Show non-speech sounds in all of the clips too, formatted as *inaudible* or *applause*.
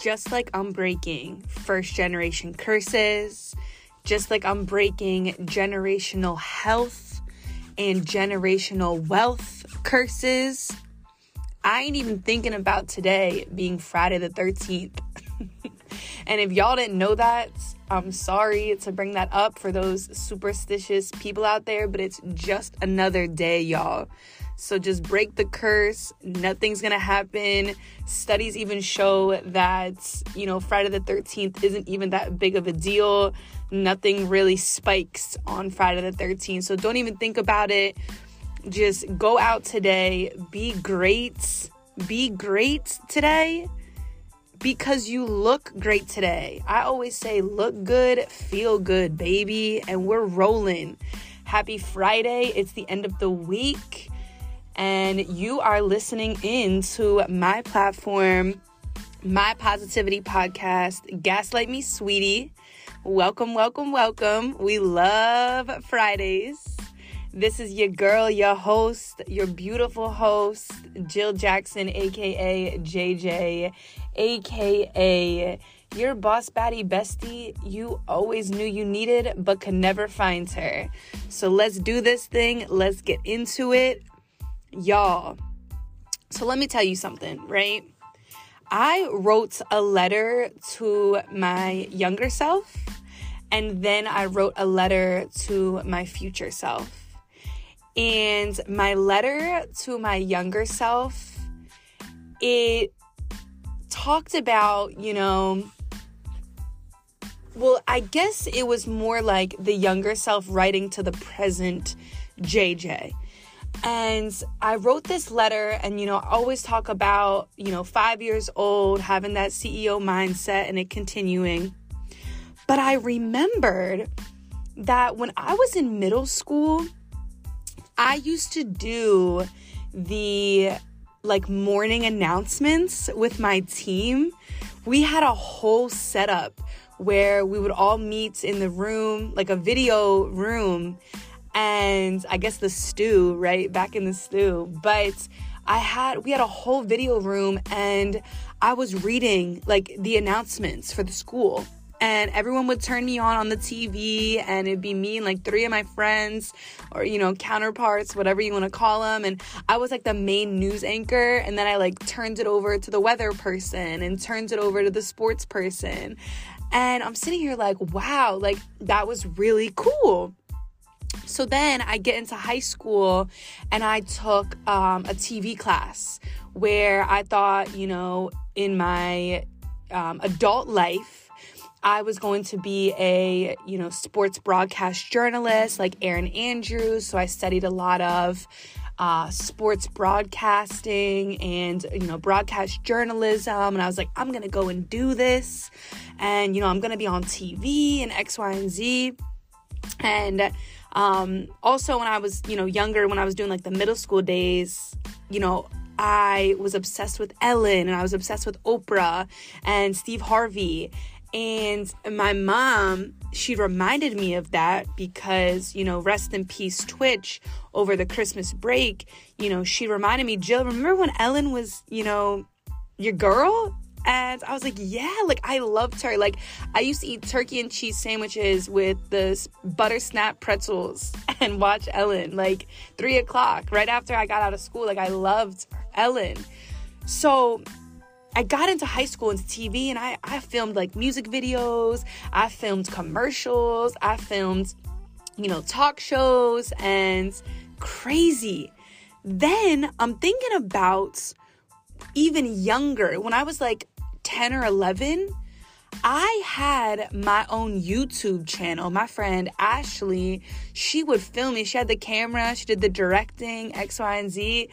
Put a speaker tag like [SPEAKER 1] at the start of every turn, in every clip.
[SPEAKER 1] just like I'm breaking first generation curses, just like I'm breaking generational health and generational wealth curses, I ain't even thinking about today being Friday the 13th. *laughs* and if y'all didn't know that, I'm sorry to bring that up for those superstitious people out there, but it's just another day, y'all. So just break the curse. Nothing's gonna happen. Studies even show that, you know, Friday the 13th isn't even that big of a deal. Nothing really spikes on Friday the 13th. So don't even think about it. Just go out today. Be great. Be great today because you look great today. I always say, look good, feel good, baby. And we're rolling. Happy Friday. It's the end of the week and you are listening in to my platform, my positivity podcast, Gaslight Me Sweetie. Welcome, welcome, welcome. We love Fridays. This is your girl, your host, your beautiful host, Jill Jackson, aka JJ, aka your boss baddie bestie you always knew you needed but could never find her. So let's do this thing. Let's get into it. Y'all, so let me tell you something, right? I wrote a letter to my younger self, and then I wrote a letter to my future self. And my letter to my younger self, it talked about, you know, well, I guess it was more like the younger self writing to the present JJ. And I wrote this letter, and you know, I always talk about, you know, five years old, having that CEO mindset and it continuing. But I remembered that when I was in middle school, I used to do the like morning announcements with my team. We had a whole setup where we would all meet in the room, like a video room, and I guess the stew, right? Back in the stew. But I had, we had a whole video room and I was reading like the announcements for the school. And everyone would turn me on on the TV, and it'd be me and like three of my friends, or you know, counterparts, whatever you want to call them. And I was like the main news anchor, and then I like turned it over to the weather person and turned it over to the sports person. And I'm sitting here like, wow, like that was really cool. So then I get into high school and I took um, a TV class where I thought, you know, in my um, adult life, I was going to be a, you know, sports broadcast journalist like Erin Andrews. So I studied a lot of uh, sports broadcasting and, you know, broadcast journalism. And I was like, I'm going to go and do this. And, you know, I'm going to be on TV and X, Y, and Z. And um, also, when I was, you know, younger, when I was doing like the middle school days, you know, I was obsessed with Ellen and I was obsessed with Oprah and Steve Harvey. And my mom, she reminded me of that because, you know, rest in peace, Twitch over the Christmas break. You know, she reminded me, Jill, remember when Ellen was, you know, your girl? And I was like, yeah, like I loved her. Like I used to eat turkey and cheese sandwiches with the butter snap pretzels *laughs* and watch Ellen like three o'clock right after I got out of school. Like I loved Ellen. So I got into high school into TV and I, I filmed like music videos, I filmed commercials, I filmed, you know, talk shows and crazy. Then I'm thinking about even younger, when I was like 10 or 11, I had my own YouTube channel. My friend Ashley, she would film me. She had the camera, she did the directing, X, Y, and Z.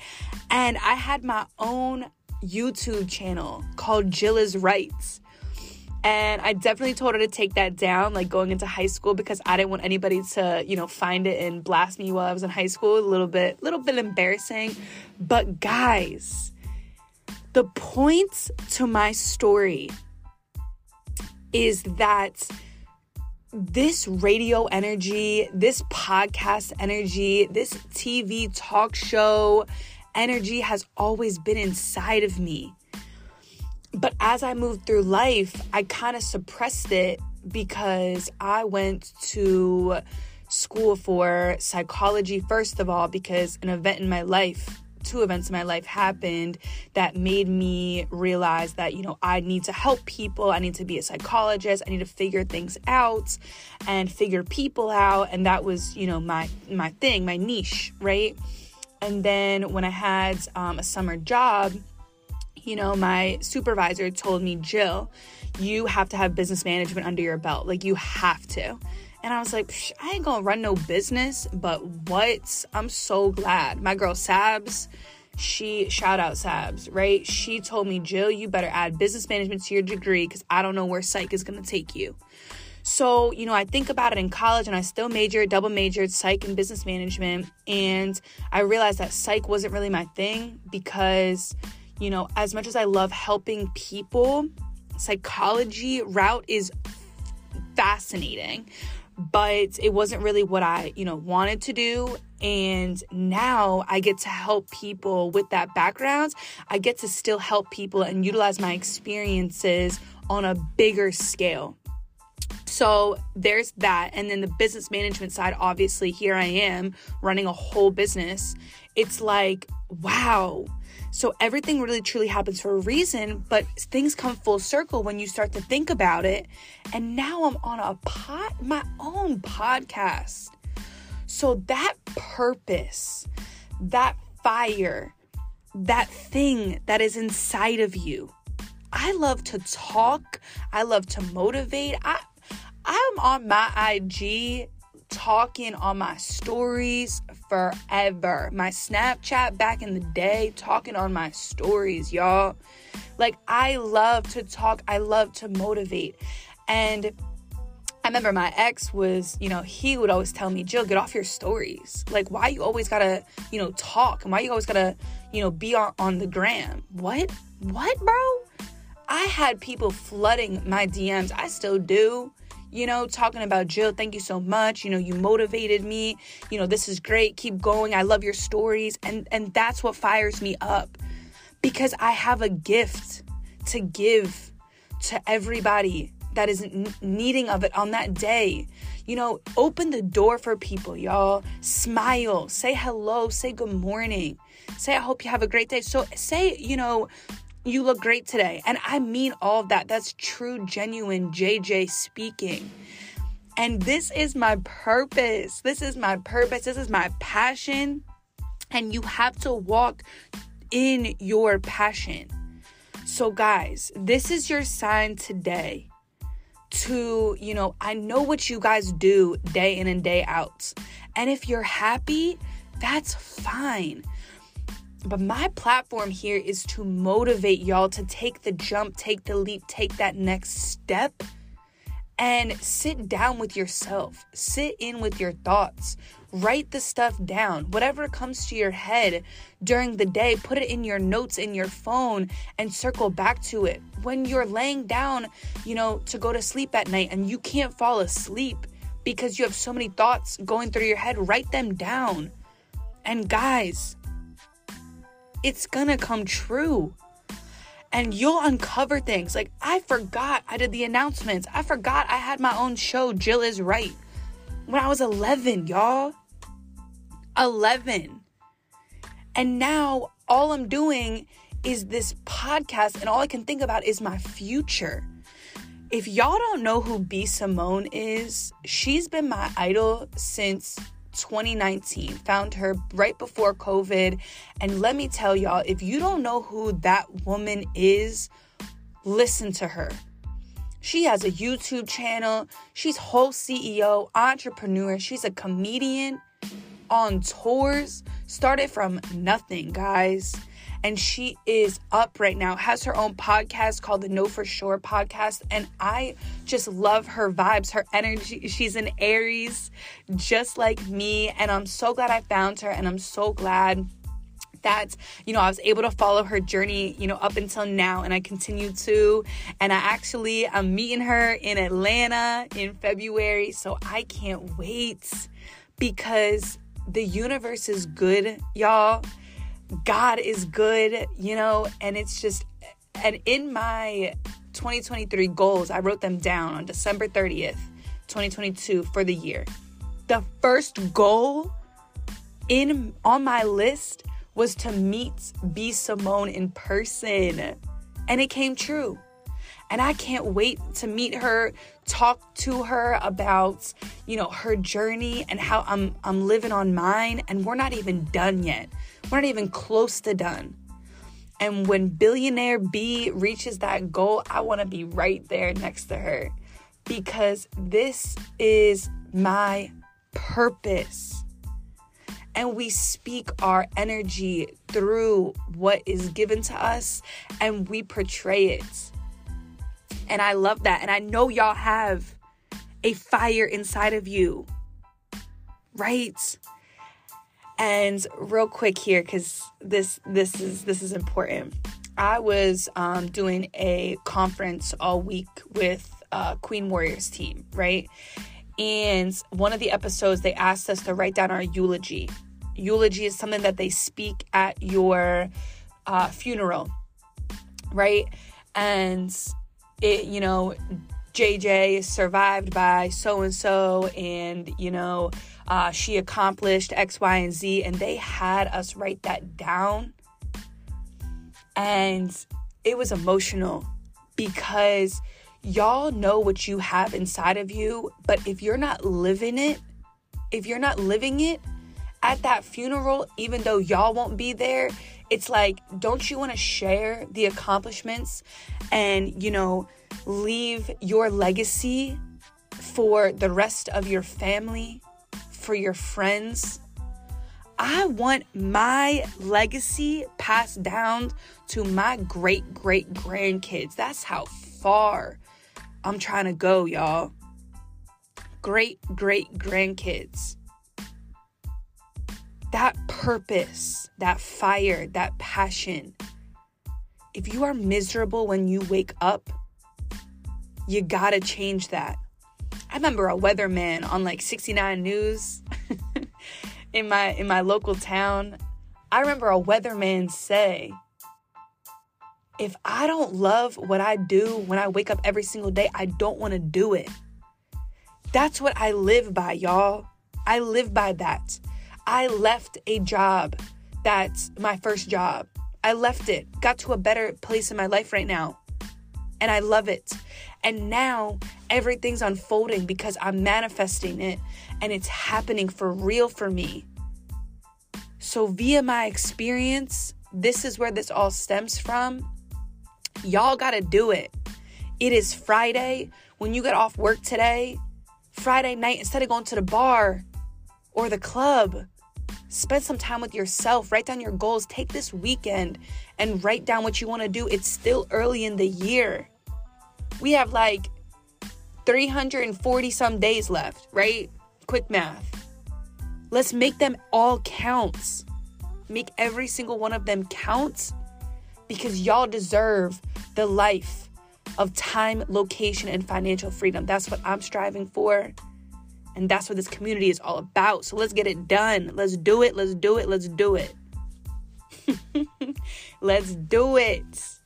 [SPEAKER 1] And I had my own YouTube channel called Jilla's Rights. And I definitely told her to take that down, like going into high school, because I didn't want anybody to, you know, find it and blast me while I was in high school. A little bit, little bit embarrassing. But guys, the point to my story is that this radio energy, this podcast energy, this TV talk show energy has always been inside of me. but as I moved through life, I kind of suppressed it because I went to school for psychology, first of all, because an event in my life, two events in my life happened that made me realize that, you know, I need to help people. I need to be a psychologist. I need to figure things out and figure people out. And that was, you know, my, my thing, my niche, right? And then when I had um, a summer job, you know, my supervisor told me, Jill, you have to have business management under your belt. Like, you have to. And I was like, I ain't gonna run no business, but what? I'm so glad. My girl Sabs, she, shout out Sabs, right? She told me, Jill, you better add business management to your degree because I don't know where psych is gonna take you. So, you know, I think about it in college and I still majored, double majored psych and business management. And I realized that psych wasn't really my thing because, you know, as much as I love helping people, psychology route is fascinating but it wasn't really what I, you know, wanted to do. And now I get to help people with that background. I get to still help people and utilize my experiences on a bigger scale. So there's that. And then the business management side, obviously, here I am running a whole business. It's like, wow, so everything really truly happens for a reason, but things come full circle when you start to think about it. And now I'm on a pot my own podcast. So that purpose, that fire, that thing that is inside of you. I love to talk. I love to motivate. I I'm on my IG talking on my stories forever. My Snapchat back in the day, talking on my stories, y'all. Like, I love to talk, I love to motivate. And I remember my ex was, you know, he would always tell me, Jill, get off your stories. Like, why you always gotta, you know, talk? And why you always gotta, you know, be on, on the gram? What? What, bro? I had people flooding my DMs. I still do you know, talking about Jill, thank you so much. You know, you motivated me. You know, this is great. Keep going. I love your stories. And and that's what fires me up because I have a gift to give to everybody that is needing of it on that day. You know, open the door for people, y'all. Smile, say hello, say good morning. Say I hope you have a great day. So say, you know, you look great today. And I mean all of that. That's true, genuine JJ speaking. And this is my purpose. This is my purpose. This is my passion. And you have to walk in your passion. So, guys, this is your sign today to, you know, I know what you guys do day in and day out. And if you're happy, that's fine. But my platform here is to motivate y'all to take the jump, take the leap, take that next step, and sit down with yourself. Sit in with your thoughts. Write the stuff down. Whatever comes to your head during the day, put it in your notes in your phone and circle back to it. When you're laying down, you know, to go to sleep at night and you can't fall asleep because you have so many thoughts going through your head, write them down. And guys, it's gonna come true. And you'll uncover things. Like, I forgot I did the announcements. I forgot I had my own show, Jill is Right, when I was 11, y'all. 11. And now all I'm doing is this podcast, and all I can think about is my future. If y'all don't know who B. Simone is, she's been my idol since 2019. Found her right before COVID. And let me tell y'all, if you don't know who that woman is, listen to her. She has a YouTube channel. She's whole CEO, entrepreneur. She's a comedian on tours. Started from nothing, guys and she is up right now has her own podcast called the know for sure podcast. And i just love her vibes her energy. She's an aries just like me. And i'm so glad i found her. And i'm so glad that you know I was able to follow her journey you know up until now. And I continue to. And I actually I'm meeting her in Atlanta in February. So I can't wait because the universe is good y'all God is good, you know, and it's just And in my 2023 goals, I wrote them down on December 30th, 2022 for the year. The first goal in on my list was to meet B Simone in person. And it came true. And I can't wait to meet her, talk to her about, you know, her journey and how I'm I'm living on mine and we're not even done yet. We're not even close to done. And when billionaire B reaches that goal, I want to be right there next to her because this is my purpose. And we speak our energy through what is given to us and we portray it. And I love that. And I know y'all have a fire inside of you. Right? And real quick here cuz this this is this is important. I was um, doing a conference all week with uh, Queen Warriors team, right? And one of the episodes, they asked us to write down our eulogy. Eulogy is something that they speak at your uh, funeral, right? And it, you know, JJ is survived by so and so, and you know, uh, she accomplished X, Y, and Z, and they had us write that down. And it was emotional because y'all know what you have inside of you, but if you're not living it, if you're not living it at that funeral, even though y'all won't be there, it's like, don't you want to share the accomplishments and, you know, leave your legacy for the rest of your family, for your friends? I want my legacy passed down to my great great grandkids. That's how far I'm trying to go, y'all. Great great grandkids. That purpose, that fire, that passion. If you are miserable when you wake up, you gotta change that. I remember a weatherman on like 69 News *laughs* in my in my local town. I remember a weatherman say, if I don't love what I do when I wake up every single day, I don't want to do it. That's what I live by, y'all. I live by that. I left a job that's my first job. I left it, got to a better place in my life right now. And I love it. And now everything's unfolding because I'm manifesting it and it's happening for real for me. So, via my experience, this is where this all stems from. Y'all got to do it. It is Friday. When you get off work today, Friday night, instead of going to the bar or the club, spend some time with yourself. Write down your goals. Take this weekend and write down what you want to do. It's still early in the year. We have like 340 some days left, right? Quick math. Let's make them all counts. Make every single one of them count because y'all deserve the life of time, location, and financial freedom. That's what I'm striving for. And that's what this community is all about. So let's get it done. Let's do it. Let's do it. Let's do it. *laughs* let's do it.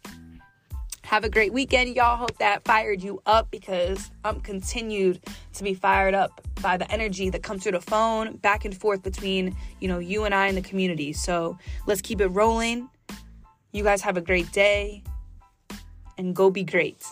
[SPEAKER 1] Have a great weekend, y'all. Hope that fired you up because I'm continued to be fired up by the energy that comes through the phone back and forth between, you know, you and I and the community. So let's keep it rolling. You guys have a great day and go be great.